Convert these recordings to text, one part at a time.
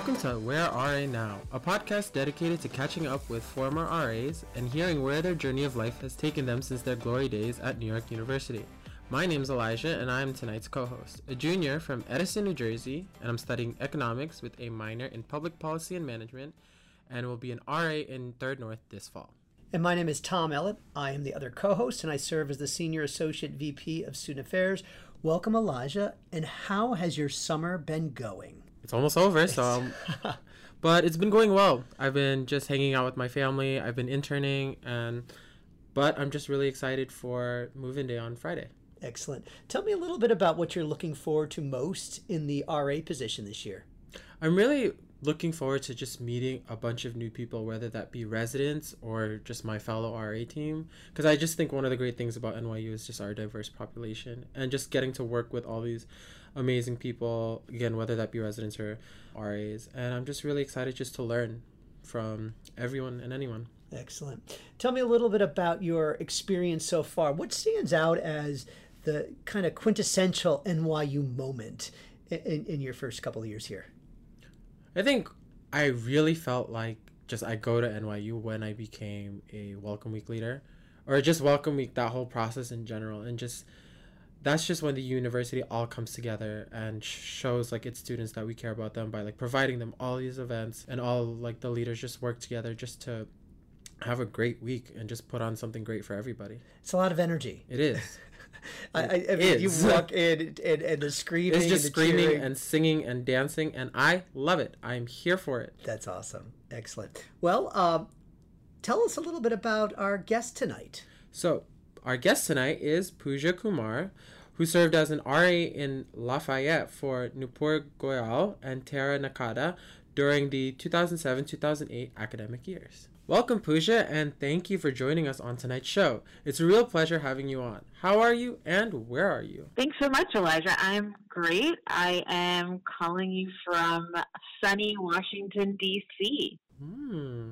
Welcome to Where Are RA Now, a podcast dedicated to catching up with former RAs and hearing where their journey of life has taken them since their glory days at New York University. My name is Elijah, and I am tonight's co host, a junior from Edison, New Jersey, and I'm studying economics with a minor in public policy and management, and will be an RA in Third North this fall. And my name is Tom Ellett. I am the other co host, and I serve as the Senior Associate VP of Student Affairs. Welcome, Elijah. And how has your summer been going? It's almost over, so. But it's been going well. I've been just hanging out with my family, I've been interning, and. But I'm just really excited for move-in day on Friday. Excellent. Tell me a little bit about what you're looking forward to most in the RA position this year. I'm really looking forward to just meeting a bunch of new people, whether that be residents or just my fellow RA team. Because I just think one of the great things about NYU is just our diverse population and just getting to work with all these amazing people, again, whether that be residents or RAs. And I'm just really excited just to learn from everyone and anyone. Excellent. Tell me a little bit about your experience so far. What stands out as the kind of quintessential NYU moment in, in your first couple of years here? I think I really felt like just I go to NYU when I became a Welcome Week leader, or just Welcome Week, that whole process in general, and just that's just when the university all comes together and shows like its students that we care about them by like providing them all these events and all like the leaders just work together just to have a great week and just put on something great for everybody. It's a lot of energy. It is. I, I, I mean, you walk in and, and the screaming. It's just and screaming cheering. and singing and dancing, and I love it. I'm here for it. That's awesome. Excellent. Well, um, tell us a little bit about our guest tonight. So, our guest tonight is Pooja Kumar, who served as an RA in Lafayette for Nupur Goyal and Tara Nakada during the 2007 2008 academic years. Welcome, Pooja, and thank you for joining us on tonight's show. It's a real pleasure having you on. How are you, and where are you? Thanks so much, Elijah. I'm great. I am calling you from sunny Washington, D.C. Hmm.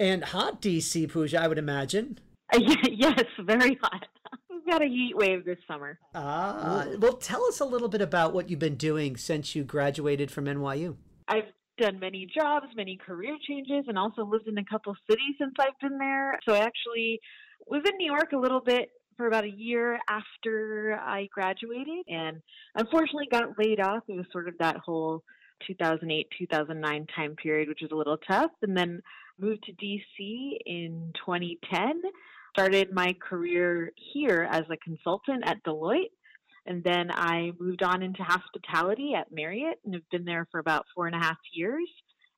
And hot DC, Pooja, I would imagine. Yes, very hot. We've got a heat wave this summer. Ah, well, tell us a little bit about what you've been doing since you graduated from NYU. I've done many jobs, many career changes, and also lived in a couple cities since I've been there. So I actually was in New York a little bit for about a year after I graduated and unfortunately got laid off. It was sort of that whole 2008 2009 time period, which was a little tough. And then moved to DC in 2010. Started my career here as a consultant at Deloitte. And then I moved on into hospitality at Marriott and have been there for about four and a half years.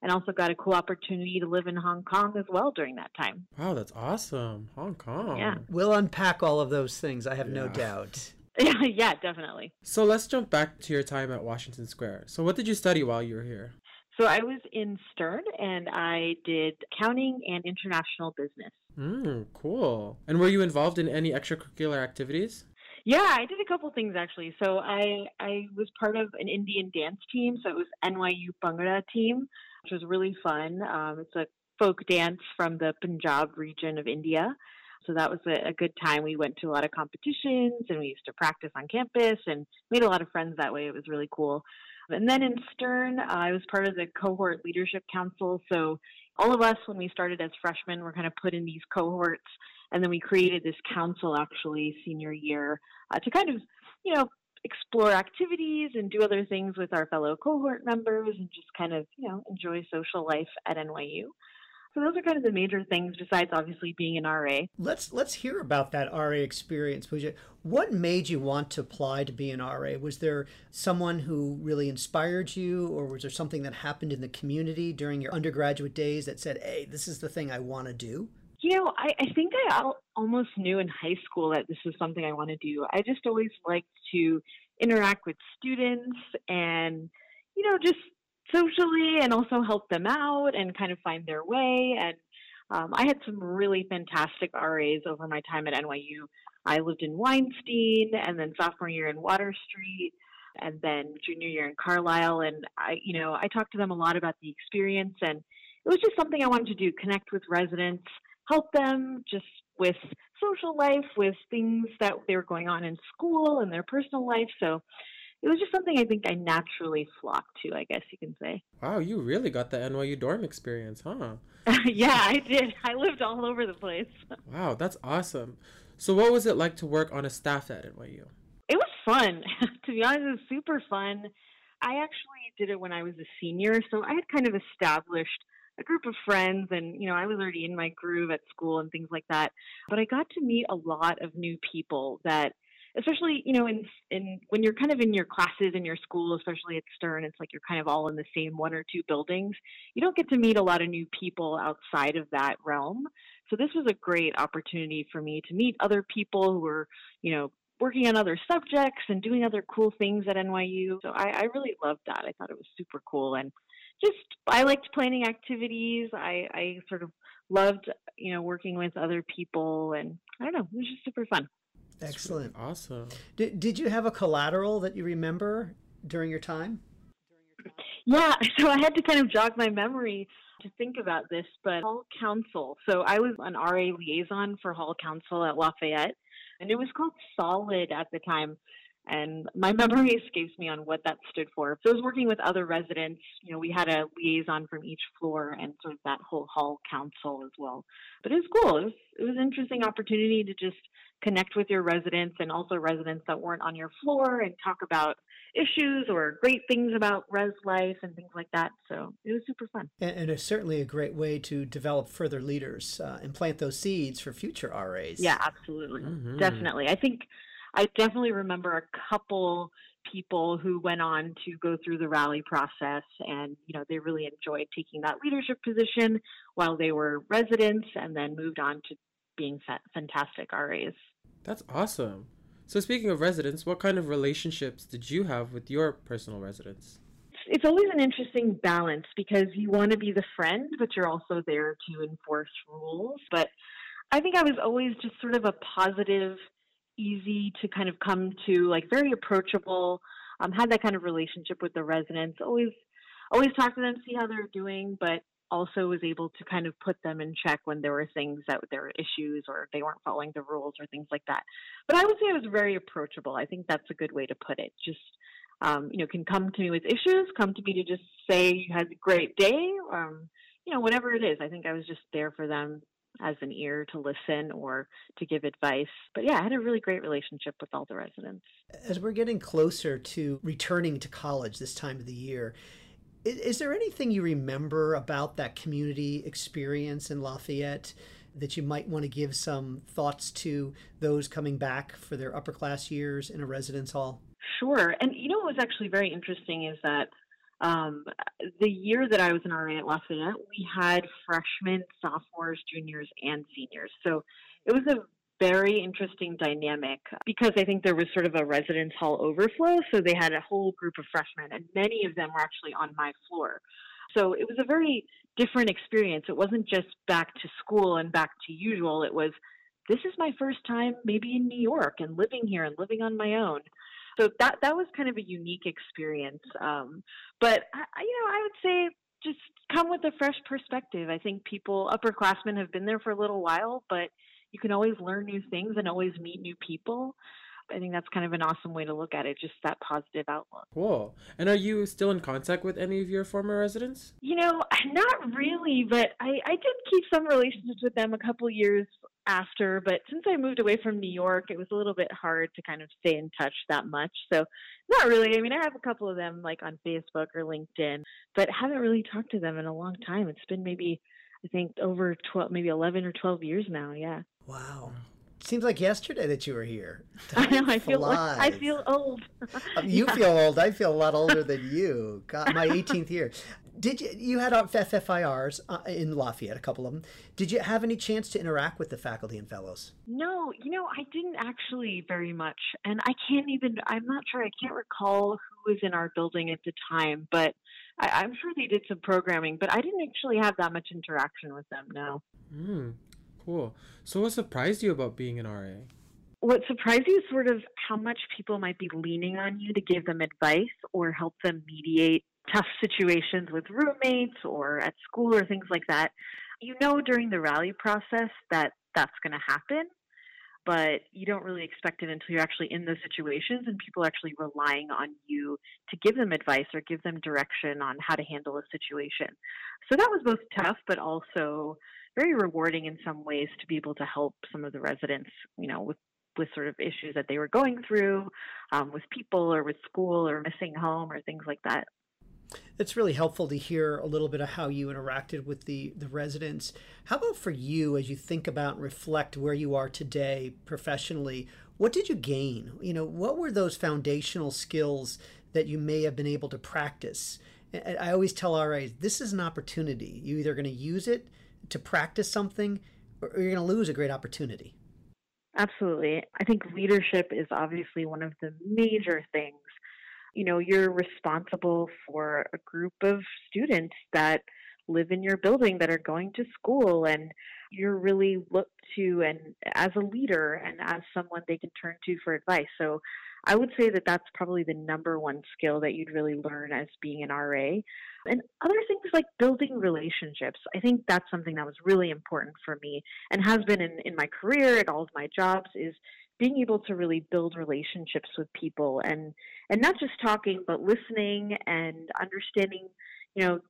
And also got a cool opportunity to live in Hong Kong as well during that time. Wow, that's awesome. Hong Kong. Yeah. We'll unpack all of those things, I have no doubt. Yeah, yeah, definitely. So let's jump back to your time at Washington Square. So, what did you study while you were here? So I was in Stern and I did accounting and international business. Hmm, cool. And were you involved in any extracurricular activities? Yeah, I did a couple things actually. So I I was part of an Indian dance team. So it was NYU Bhangra team, which was really fun. Um, it's a folk dance from the Punjab region of India. So that was a, a good time. We went to a lot of competitions and we used to practice on campus and made a lot of friends that way. It was really cool. And then in Stern, uh, I was part of the cohort leadership council. So all of us, when we started as freshmen, were kind of put in these cohorts, and then we created this council actually senior year uh, to kind of, you know, explore activities and do other things with our fellow cohort members, and just kind of, you know, enjoy social life at NYU. So those are kind of the major things besides obviously being an RA. Let's let's hear about that RA experience, Pooja. What made you want to apply to be an RA? Was there someone who really inspired you, or was there something that happened in the community during your undergraduate days that said, "Hey, this is the thing I want to do"? You know, I, I think I al- almost knew in high school that this was something I want to do. I just always liked to interact with students and, you know, just socially and also help them out and kind of find their way. And um, I had some really fantastic RAs over my time at NYU. I lived in Weinstein and then sophomore year in Water Street and then junior year in Carlyle. And I, you know, I talked to them a lot about the experience and it was just something I wanted to do, connect with residents, help them just with social life, with things that they were going on in school and their personal life. So it was just something I think I naturally flocked to, I guess you can say. Wow, you really got the NYU dorm experience, huh? yeah, I did. I lived all over the place. Wow, that's awesome. So, what was it like to work on a staff at NYU? It was fun. to be honest, it was super fun. I actually did it when I was a senior, so I had kind of established a group of friends and you know i was already in my groove at school and things like that but i got to meet a lot of new people that especially you know in in when you're kind of in your classes in your school especially at stern it's like you're kind of all in the same one or two buildings you don't get to meet a lot of new people outside of that realm. So this was a great opportunity for me to meet other people who were you know working on other subjects and doing other cool things at nyu so i, I really loved that. I thought it was super cool. And just i liked planning activities. I i sort of loved you know working with other people. And i don't know it was just super fun Excellent. Really awesome. Did, did you have a collateral that you remember during your time? Yeah, so I had to kind of jog my memory to think about this, but Hall Council. So I was an RA liaison for Hall Council at Lafayette, and it was called Solid at the time. And my memory escapes me on what that stood for. So I was working with other residents. You know, we had a liaison from each floor and sort of that whole hall council as well. But it was cool. It was it was an interesting opportunity to just connect with your residents and also residents that weren't on your floor and talk about issues or great things about res life and things like that. So it was super fun. And, and it's certainly a great way to develop further leaders uh, and plant those seeds for future RAs. Yeah, absolutely. Mm-hmm. Definitely. I think I definitely remember a couple people who went on to go through the rally process and you know they really enjoyed taking that leadership position while they were residents and then moved on to being fantastic RAs. That's awesome. So, speaking of residents, what kind of relationships did you have with your personal residents? It's always an interesting balance because you want to be the friend, but you're also there to enforce rules. But I think I was always just sort of a positive, easy to kind of come to, like very approachable. Um, had that kind of relationship with the residents. Always, always talk to them, see how they're doing, but also was able to kind of put them in check when there were things that there were issues or they weren't following the rules or things like that. But I would say I was very approachable. I think that's a good way to put it. Just um, you know, can come to me with issues, come to me to just say you had a great day, um, you know, whatever it is. I think I was just there for them as an ear to listen or to give advice. But yeah, I had a really great relationship with all the residents. As we're getting closer to returning to college this time of the year, is, is there anything you remember about that community experience in Lafayette that you might want to give some thoughts to those coming back for their upper class years in a residence hall? Sure. And you know what was actually very interesting is that um, the year that I was in RA at Lafayette, we had freshmen, sophomores, juniors, and seniors. So it was a very interesting dynamic because I think there was sort of a residence hall overflow. So they had a whole group of freshmen, and many of them were actually on my floor. So it was a very different experience. It wasn't just back to school and back to usual. It was, this is my first time maybe in New York and living here and living on my own. So that that was kind of a unique experience. Um, but I, you know, I would say just come with a fresh perspective. I think people, upperclassmen, have been there for a little while, but you can always learn new things and always meet new people. I think that's kind of an awesome way to look at it, just that positive outlook. Cool. And are you still in contact with any of your former residents? You know, not really, but I, I did keep some relationships with them a couple years after. But since I moved away from New York, it was a little bit hard to kind of stay in touch that much. So, not really. I mean, I have a couple of them like on Facebook or LinkedIn, but haven't really talked to them in a long time. It's been maybe, I think, over 12, maybe 11 or 12 years now. Yeah. Wow. Seems like yesterday that you were here. Time I know. I feel like, I feel old. Um, you yeah. feel old. I feel a lot older than you. God, my 18th year. Did you you had FFIRs uh, in Lafayette, a couple of them? Did you have any chance to interact with the faculty and fellows? No, you know, I didn't actually very much, and I can't even. I'm not sure. I can't recall who was in our building at the time, but I, am sure they did some programming. But I didn't actually have that much interaction with them. No. Mm. Cool. So, what surprised you about being an RA? What surprised you is sort of how much people might be leaning on you to give them advice or help them mediate tough situations with roommates or at school or things like that. You know, during the rally process that that's going to happen. but you don't really expect it until you're actually in those situations and people are actually relying on you to give them advice or give them direction on how to handle a situation. So that was both tough, but also very rewarding in some ways to be able to help some of the residents, you know, with with sort of issues that they were going through um, with people or with school or missing home or things like that. It's really helpful to hear a little bit of how you interacted with the, the residents. How about for you as you think about and reflect where you are today professionally? What did you gain? You know, what were those foundational skills that you may have been able to practice? I always tell RAs this is an opportunity. You're either going to use it to practice something or you're going to lose a great opportunity. Absolutely. I think leadership is obviously one of the major things you know, you're responsible for a group of students that live in your building that are going to school and you're really looked to and as a leader and as someone they can turn to for advice. So I would say that that's probably the number one skill that you'd really learn as being an RA. And other things like building relationships. I think that's something that was really important for me and has been in, in my career at all of my jobs is being able to really build relationships with people and and not just talking but listening and understanding you know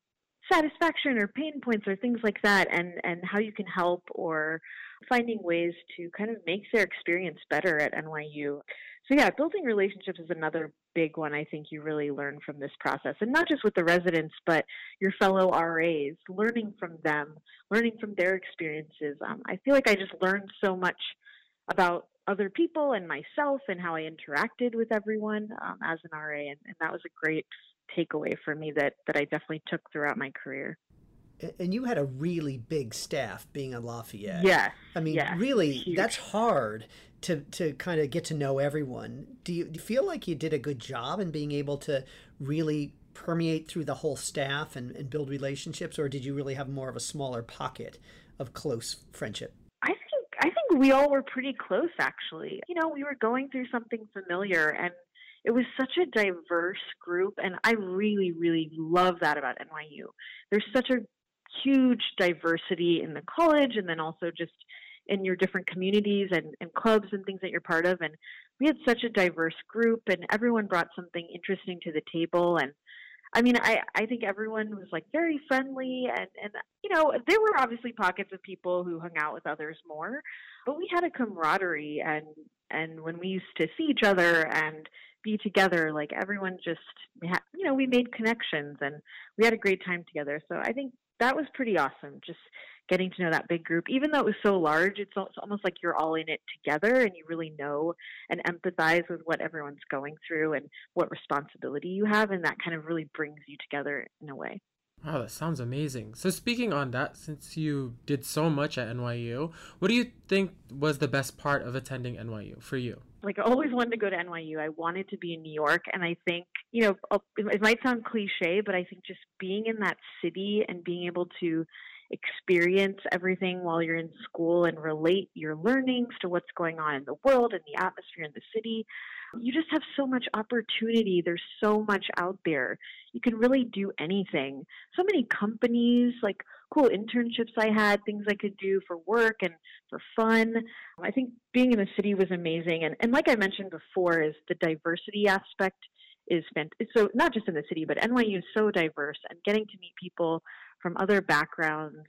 satisfaction or pain points or things like that and and how you can help or finding ways to kind of make their experience better at NYU. So yeah, building relationships is another big one I think you really learn from this process. And not just with the residents, but your fellow RAs, learning from them, learning from their experiences. Um, I feel like I just learned so much about other people and myself and how I interacted with everyone um, as an RA, and, and that was a great takeaway for me that that I definitely took throughout my career. And you had a really big staff being in Lafayette. Yeah. I mean, yes, really, huge. that's hard to, to kind of get to know everyone. Do you, do you feel like you did a good job in being able to really permeate through the whole staff and, and build relationships, or did you really have more of a smaller pocket of close friendship? We all were pretty close actually. You know, we were going through something familiar and it was such a diverse group and I really, really love that about NYU. There's such a huge diversity in the college and then also just in your different communities and, and clubs and things that you're part of and we had such a diverse group and everyone brought something interesting to the table and I mean, I I think everyone was like very friendly, and and you know there were obviously pockets of people who hung out with others more, but we had a camaraderie, and and when we used to see each other and be together, like everyone just you know we made connections and we had a great time together. So I think that was pretty awesome. Just getting to know that big group, even though it was so large, it's, almost like you're all in it together and you really know and empathize with what everyone's going through and what responsibility you have. And that kind of really brings you together in a way. Wow, that sounds amazing. So, speaking on that, since you did so much at NYU, what do you think was the best part of attending NYU for you? Like, I always wanted to go to NYU. I wanted to be in New York. And I think, you know, it might sound cliche, but I think just being in that city and being able to experience everything while you're in school and relate your learnings to what's going on in the world and the atmosphere in the city. You just have so much opportunity. There's so much out there. You can really do anything. So many companies, like cool internships I had, things I could do for work and for fun. I think being in the city was amazing. And, and like I mentioned before, is the diversity aspect is fantastic. So not just in the city, but NYU is so diverse and getting to meet people from other backgrounds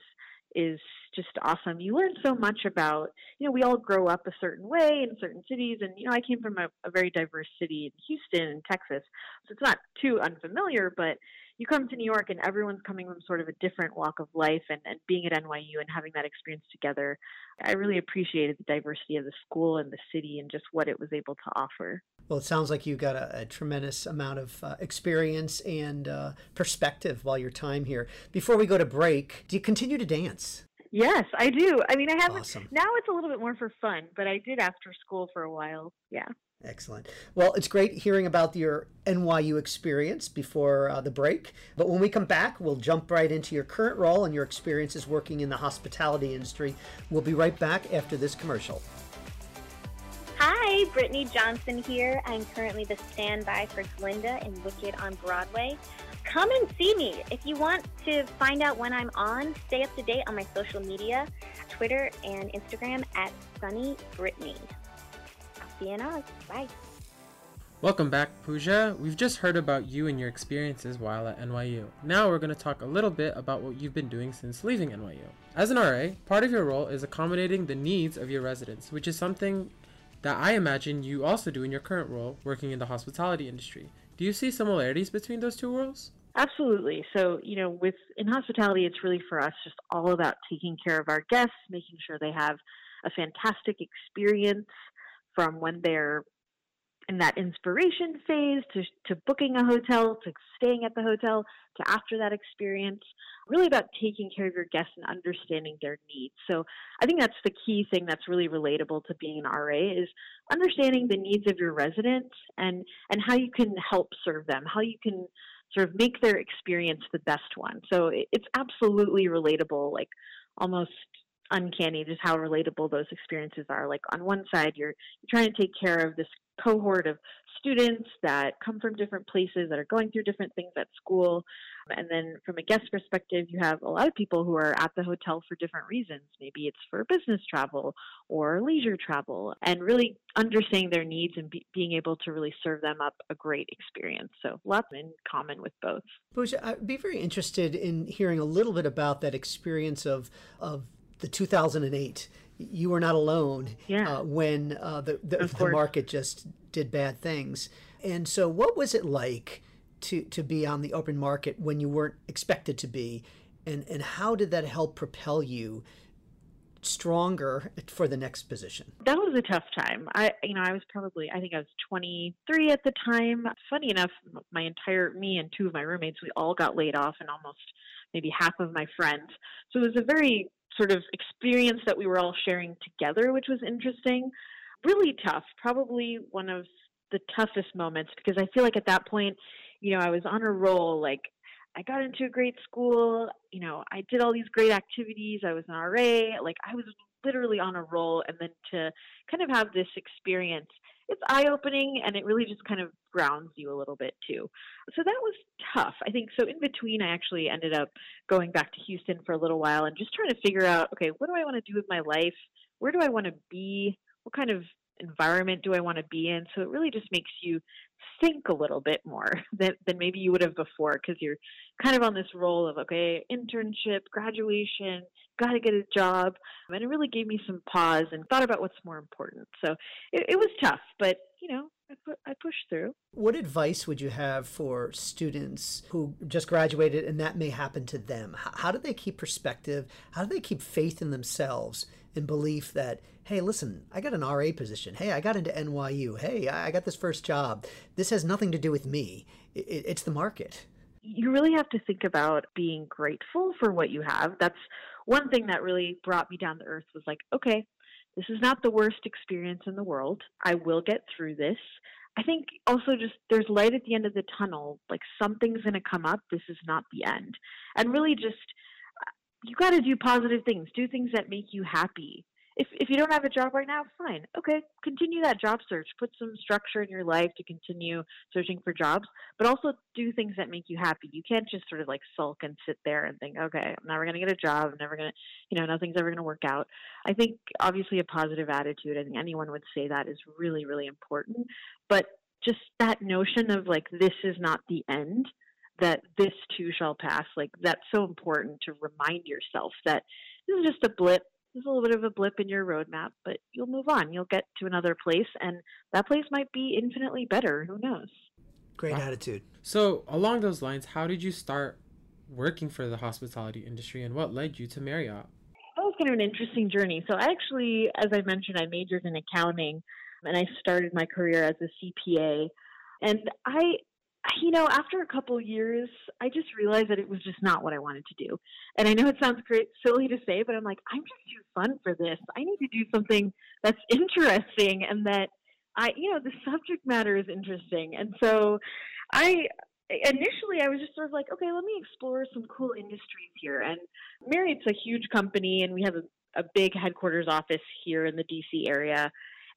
is just awesome. You learn so much about, you know, we all grow up a certain way in certain cities. And, you know, I came from a, a very diverse city in Houston and Texas. So it's not too unfamiliar, but you come to New York and everyone's coming from sort of a different walk of life and, and being at NYU and having that experience together. I really appreciated the diversity of the school and the city and just what it was able to offer. Well, it sounds like you got a, a tremendous amount of uh, experience and uh, perspective while your time here. Before we go to break, do you continue to dance? Yes, I do. I mean, I haven't. Awesome. Now it's a little bit more for fun, but I did after school for a while. Yeah. Excellent. Well, it's great hearing about your NYU experience before uh, the break. But when we come back, we'll jump right into your current role and your experiences working in the hospitality industry. We'll be right back after this commercial. Hi, Brittany Johnson here. I'm currently the standby for Glinda in Wicked on Broadway. Come and see me. If you want to find out when I'm on, stay up to date on my social media. Twitter and Instagram at Sunny Brittany. I'll see you in Oz. Bye. Welcome back, Pooja. We've just heard about you and your experiences while at NYU. Now we're going to talk a little bit about what you've been doing since leaving NYU. As an RA, part of your role is accommodating the needs of your residents, which is something that I imagine you also do in your current role working in the hospitality industry. Do you see similarities between those two roles? Absolutely. So, you know, with in hospitality, it's really for us just all about taking care of our guests, making sure they have a fantastic experience from when they're in that inspiration phase to, to booking a hotel to staying at the hotel to after that experience really about taking care of your guests and understanding their needs. So i think that's the key thing that's really relatable to being an ra is understanding the needs of your residents and and how you can help serve them how you can sort of make their experience the best one. So it's absolutely relatable like almost uncanny just how relatable those experiences are like on one side you're, you're trying to take care of this cohort of students that come from different places that are going through different things at school. And then from a guest perspective, you have a lot of people who are at the hotel for different reasons. Maybe it's for business travel or leisure travel, and really understanding their needs and be, being able to really serve them up a great experience. So lots in common with both. Pooja, I'd be very interested in hearing a little bit about that experience of of the 2008 you were not alone yeah. uh, when uh, the, the, the, market just did bad things. And so, what was it like to, to be on the open market when you weren't expected to be? And, and how did that help propel you stronger for the next position? That was a tough time. I, you know, I was probably, I think I was 23 at the time. Funny enough, my entire, me and two of my roommates, we all got laid off and almost maybe half of my friends. So it was a very sort of experience that we were all sharing together, which was interesting. Really tough, probably one of the toughest moments because I feel like at that point, you know, I was on a roll. Like, I got into a great school, you know, I did all these great activities, I was an RA, like, I was literally on a roll. And then to kind of have this experience it's eye opening and it really just kind of grounds you a little bit too. So that was tough. I think so in between I actually ended up going back to Houston for a little while and just trying to figure out, okay, what do I want to do with my life? Where do I want to be? What kind of environment do I want to be in? So it really just makes you think a little bit more than, than maybe you would have before because you're kind of on this role of, okay, internship, graduation, got to get a job. And it really gave me some pause and thought about what's more important. So it, it was tough, but, you know, I, pu- I pushed through. What advice would you have for students who just graduated and that may happen to them? How, how do they keep perspective? How do they keep faith in themselves and belief that, hey, listen, I got an RA position. Hey, I got into NYU. Hey, I got this first job. This has nothing to do with me, it's the market. You really have to think about being grateful for what you have. That's one thing that really brought me down to earth was like, okay, this is not the worst experience in the world. I will get through this. I think also just there's light at the end of the tunnel. Like something's going to come up. This is not the end. And really just, you got to do positive things, do things that make you happy if if you don't have a job right now, fine. Okay, continue that job search. Put some structure in your life to continue searching for jobs, but also do things that make you happy. You can't just sort of like sulk and sit there and think, okay, I'm never going to get a job. I'm never going to, you know, nothing's ever going to work out. I think obviously a positive attitude. I think anyone would say that is really really important, but just that notion of like this is not the end that this too shall pass like that's so important to remind yourself that this is just a blip This is a little bit of a blip in your roadmap, but you'll move on. You'll get to another place, and that place might be infinitely better. Who knows? Great wow. attitude. So, along those lines, how did you start working for the hospitality industry, and what led you to Marriott? That was kind of an interesting journey. So, I actually, as I mentioned, I majored in accounting, and I started my career as a CPA. And I you know, after a couple years, I just realized that it was just not what I wanted to do. And I know it sounds great, silly to say, but I'm like, I'm just too fun for this. I need to do something that's interesting and that I, you know, the subject matter is interesting. And so I, initially I was just sort of like, okay, let me explore some cool industries here. And Marriott's a huge company and we have a, a big headquarters office here in the DC area.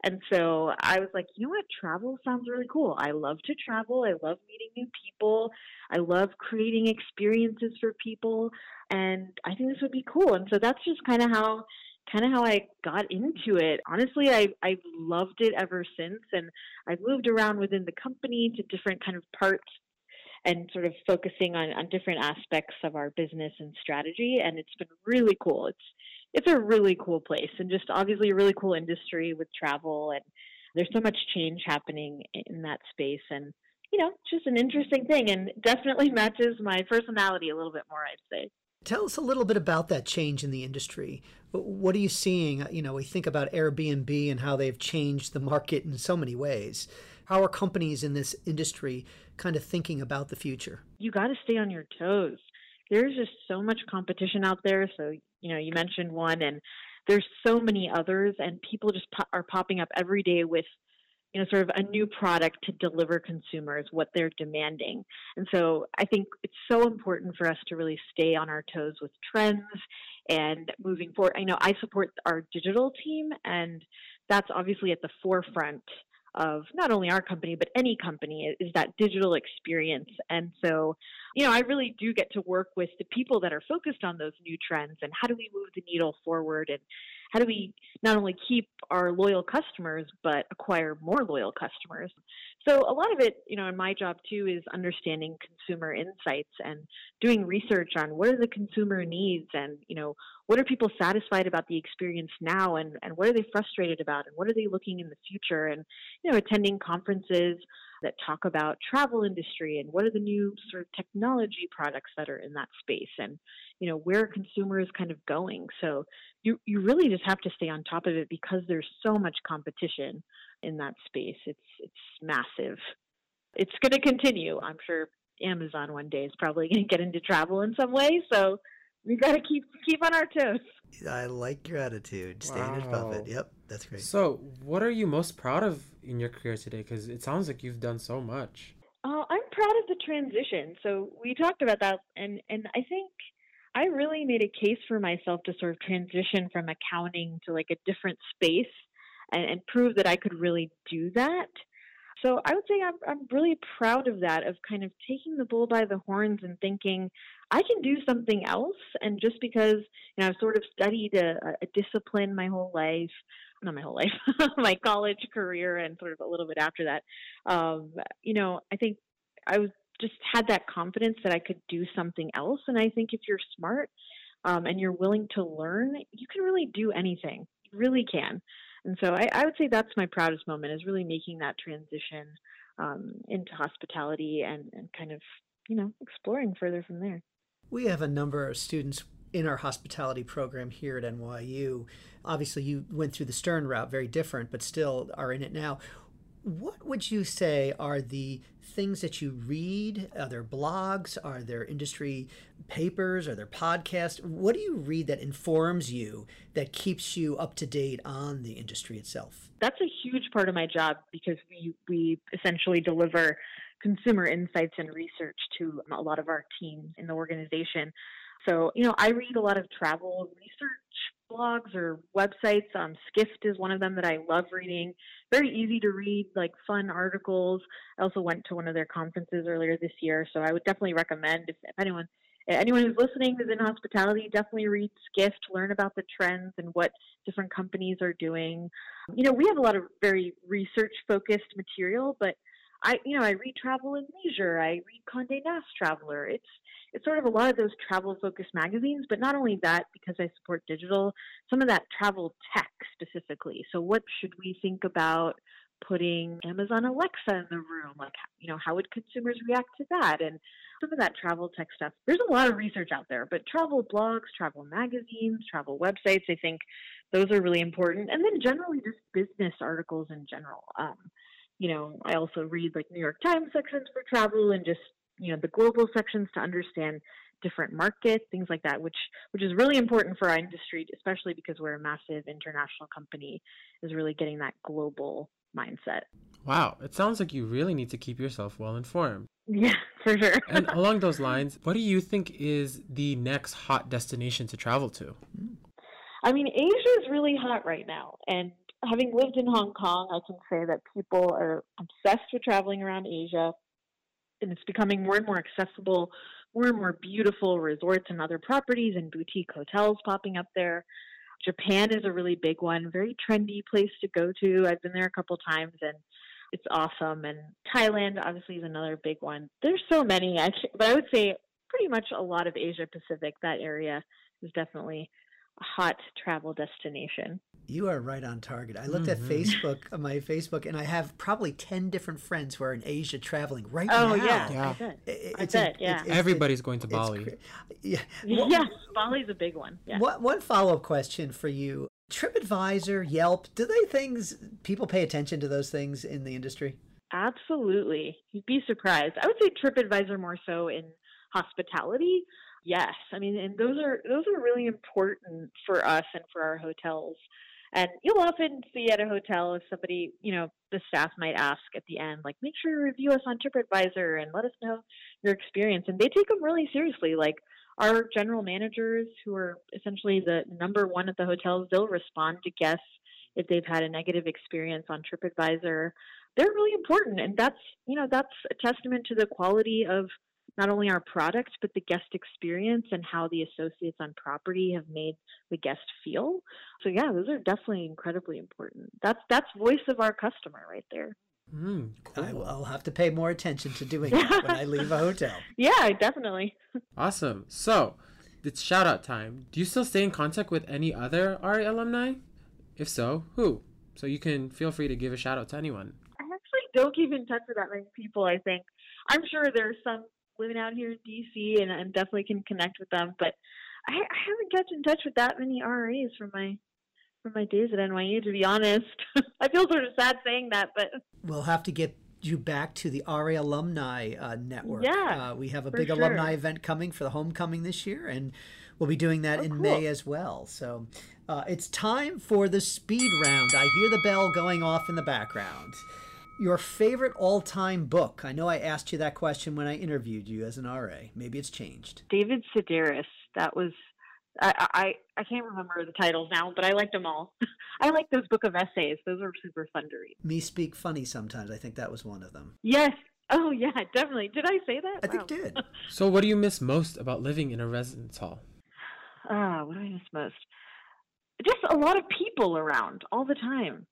And so I was like, you know what? Travel sounds really cool. I love to travel. I love meeting new people. I love creating experiences for people. And I think this would be cool. And so that's just kind of how kind of how I got into it. Honestly, I I've loved it ever since, and I've moved around within the company to different kind of parts and sort of focusing on, on different aspects of our business and strategy and it's been really cool it's it's a really cool place and just obviously a really cool industry with travel and there's so much change happening in that space and you know just an interesting thing and definitely matches my personality a little bit more i'd say Tell us a little bit about that change in the industry. What are you seeing? You know, we think about Airbnb and how they've changed the market in so many ways. How are companies in this industry kind of thinking about the future? You got to stay on your toes. There's just so much competition out there. So, you know, you mentioned one, and there's so many others, and people just po- are popping up every day with you know, sort of a new product to deliver consumers what they're demanding. And so I think it's so important for us to really stay on our toes with trends and moving forward. I know I support our digital team, and that's obviously at the forefront of not only our company but any company is that digital experience. And so you know i really do get to work with the people that are focused on those new trends and how do we move the needle forward and how do we not only keep our loyal customers but acquire more loyal customers? So a lot of it you know in my job too is understanding consumer insights and doing research on what are the consumer needs and you know what are people satisfied about the experience now and, and what are they frustrated about and what are they looking in the future? And you know attending conferences that talk about travel industry and what are the new sort of technology products that are in that space and you know where consumers kind of going. So you you really just have to stay on top of it because there's so much competition in that space. It's it's massive. It's going to continue. I'm sure amazon one day is probably going to get into travel in some way. So we got to keep keep on our toes. I like your attitude. Staying wow. above it yep that's great. So what are you most proud of in your career today? Because it sounds like you've done so much. Uh, i'm proud of the transition. So we talked about that and and i think I really made a case for myself to sort of transition from accounting to like a different space and, and prove that I could really do that. So I would say I'm, I'm really proud of that, of kind of taking the bull by the horns and thinking I can do something else. And just because you know I've sort of studied a, a discipline my whole life, not my whole life, my college career, and sort of a little bit after that, um, you know, I think I was just had that confidence that I could do something else. And I think if you're smart um, and you're willing to learn, you can really do anything. You really can. And so I, I would say that's my proudest moment is really making that transition um, into hospitality and, and kind of, you know, exploring further from there. We have a number of students in our hospitality program here at NYU. Obviously, you went through the Stern route, very different, but still are in it now. What would you say are the things that you read? Are there blogs? Are there industry papers? Are there podcasts? What do you read that informs you, that keeps you up to date on the industry itself? That's a huge part of my job because we, we essentially deliver consumer insights and research to um, a lot of our teams in the organization. So, you know, I read a lot of travel research blogs or websites. Um, Skift is one of them that I love reading. Very easy to read, like fun articles. I also went to one of their conferences earlier this year, so I would definitely recommend if, if anyone anyone who's listening who's in hospitality, definitely read Skift, learn about the trends and what different companies are doing. You know, we have a lot of very research focused material, but I, you know, I read Travel and Leisure. I read Condé Nast Traveler. It's it's sort of a lot of those travel focused magazines, but not only that, because I support digital, some of that travel tech specifically. So, what should we think about putting Amazon Alexa in the room? Like, you know, how would consumers react to that? And some of that travel tech stuff. There's a lot of research out there, but travel blogs, travel magazines, travel websites, I think those are really important. And then generally just business articles in general. Um, you know, I also read like New York Times sections for travel and just you know the global sections to understand different markets, things like that, which which is really important for our industry, especially because we're a massive international company, is really getting that global mindset. Wow, it sounds like you really need to keep yourself well informed. Yeah, for sure. and along those lines, what do you think is the next hot destination to travel to? I mean, Asia is really hot right now, and having lived in Hong Kong, I can say that people are obsessed with traveling around Asia and it's becoming more and more accessible, more and more beautiful resorts and other properties and boutique hotels popping up there. Japan is a really big one, very trendy place to go to. I've been there a couple times and it's awesome. And Thailand obviously is another big one. There's so many, actually, but I would say pretty much a lot of Asia Pacific. That area is definitely hot travel destination. You are right on target. I looked Mhm. at Facebook, on my Facebook, and I have probably 10 different friends who are in Asia traveling right Oh now. yeah, Yeah. I bet. I- I It's bet, in- yeah. it's- it's- Everybody's going to Bali. cra- Yeah. Yeah, Bali's a big one. Yeah. What, one follow up question for you TripAdvisor, Yelp, do they things, people pay attention to those things in the industry? Absolutely. You'd be surprised. I would say TripAdvisor more so in hospitality. Yes. I mean, and those are those are really important for us and for our hotels. And you'll often see at a hotel if somebody, you know, the staff might ask at the end, like, make sure you review us on TripAdvisor and let us know your experience. And they take them really seriously. Like our general managers, who are essentially the number one at the hotels, they'll respond to guests if they've had a negative experience on TripAdvisor they're really important and that's you know that's a testament to the quality of not only our product but the guest experience and how the associates on property have made the guest feel so yeah those are definitely incredibly important that's that's voice of our customer right there Mm, I, cool. will have to pay more attention to doing that when I leave a hotel. yeah definitely Awesome. So, it's shout out time. Do you still stay in contact with any other RA alumni? If so, who? So you can feel free to give a shout out to anyone. i actually don't keep in touch with that many people i think i'm sure there's some living out here in dc and i definitely can connect with them but I, I haven't kept in touch with that many ras from my from my days at NYU, to be honest. I feel sort of sad saying that, but We'll have to get you back to the RA Alumni uh, Network. Yeah, Uh, we have a big sure. alumni event coming for the homecoming this year, and we'll be doing that Oh, in cool. May as well. So uh, it's time for the speed round. I hear the bell going off in the background. Your favorite all time book? I know I asked you that question when I interviewed you as an RA. Maybe it's changed. David Sedaris, that was I, I I can't remember the titles now, but I liked them all. I like those book of essays; those are super fun to read. Me Speak Funny sometimes. I think that was one of them. Yes. Oh yeah, definitely. Did I say that? I think Wow. you did. So, what do you miss most about living in a residence hall? Ah, what do I miss most? Just a lot of people around all the time.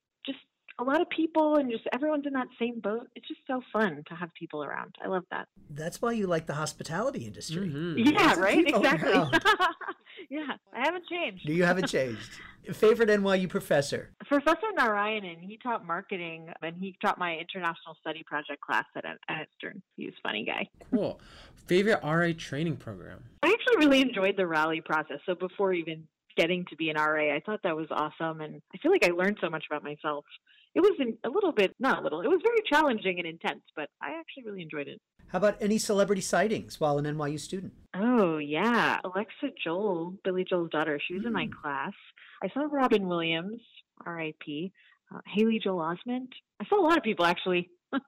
Just a lot of people, and just everyone's in that same boat. It's just so fun to have people around. I love that. That's why you like the hospitality industry. Mhm. Yeah, Lots right. Exactly. yeah, I haven't changed. Do you haven't changed. Favorite NYU professor? Professor Narayanan, he taught marketing and he taught my international study project class at, at Stern. He was a funny guy. Cool. Favorite RA training program? I actually really enjoyed the rally process. So before even getting to be an RA, I thought that was awesome. And I feel like I learned so much about myself. It was in, a little bit, not a little, it was very challenging and intense, but I actually really enjoyed it. How about any celebrity sightings while an NYU student? Oh, yeah. Alexa Joel, Billy Joel's daughter, she was in my class. I saw Robin Williams, RIP, uh, Haley Joel Osment. I saw a lot of people actually.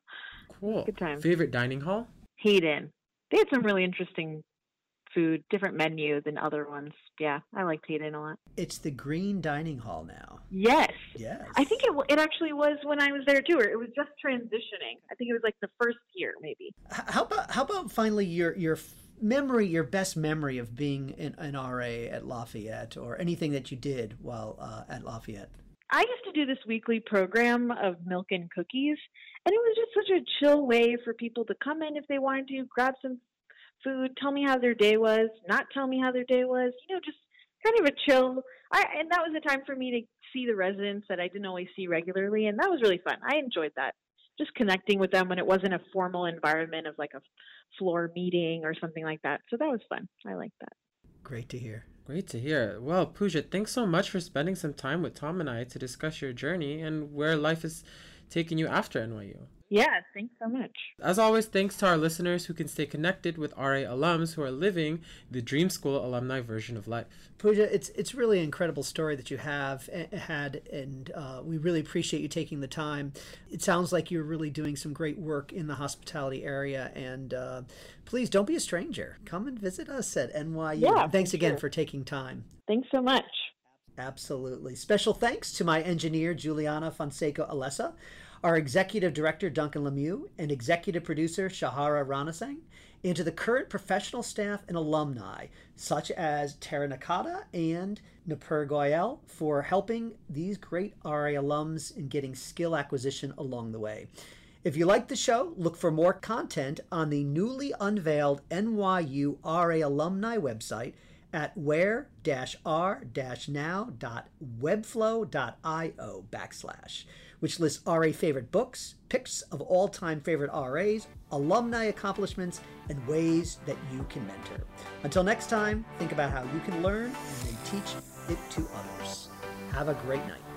Cool. Good time. Favorite dining hall? Hayden. They had some really interesting food, different menu than other ones. Yeah, I liked Hayden a lot. It's the Green Dining Hall now. Yes. Yes. I think it, it actually was when I was there too, or it was just transitioning. I think it was like the first year, maybe. How about how about finally your your memory, your best memory of being an, an RA at Lafayette, or anything that you did while uh, at Lafayette? I used to do this weekly program of milk and cookies, and it was just such a chill way for people to come in if they wanted to, grab some food, tell me how their day was, not tell me how their day was, you know, just kind of a chill. I, and that was a time for me to see the residents that I didn't always see regularly, and that was really fun. I enjoyed that. Just connecting with them when it wasn't a formal environment of like a floor meeting or something like that. So that was fun. I liked that. Great to hear. Great to hear. Well, Pooja, thanks so much for spending some time with Tom and I to discuss your journey and where life is taking you after NYU. Yeah, thanks so much. As always, thanks to our listeners who can stay connected with RA alums who are living the Dream School alumni version of life. Pooja, it's it's really an incredible story that you have eh, had, and uh, we really appreciate you taking the time. It sounds like you're really doing some great work in the hospitality area, and uh, please don't be a stranger. Come and visit us at NYU. Yeah, thanks for again sure. for taking time. Thanks so much. Absolutely. Special thanks to my engineer, Juliana Fonseca Alessa, our executive director, Duncan Lemieux, and executive producer, Shahara Ranasang, and to the current professional staff and alumni, such as Tara Nakata and Nupur Goyal, for helping these great RA alums in getting skill acquisition along the way. If you like the show, look for more content on the newly unveiled NYU RA alumni website at where-r-now.webflow.io backslash, which lists RA favorite books, picks of all-time favorite RAs, alumni accomplishments, and ways that you can mentor. Until next time, think about how you can learn and then teach it to others. Have a great night.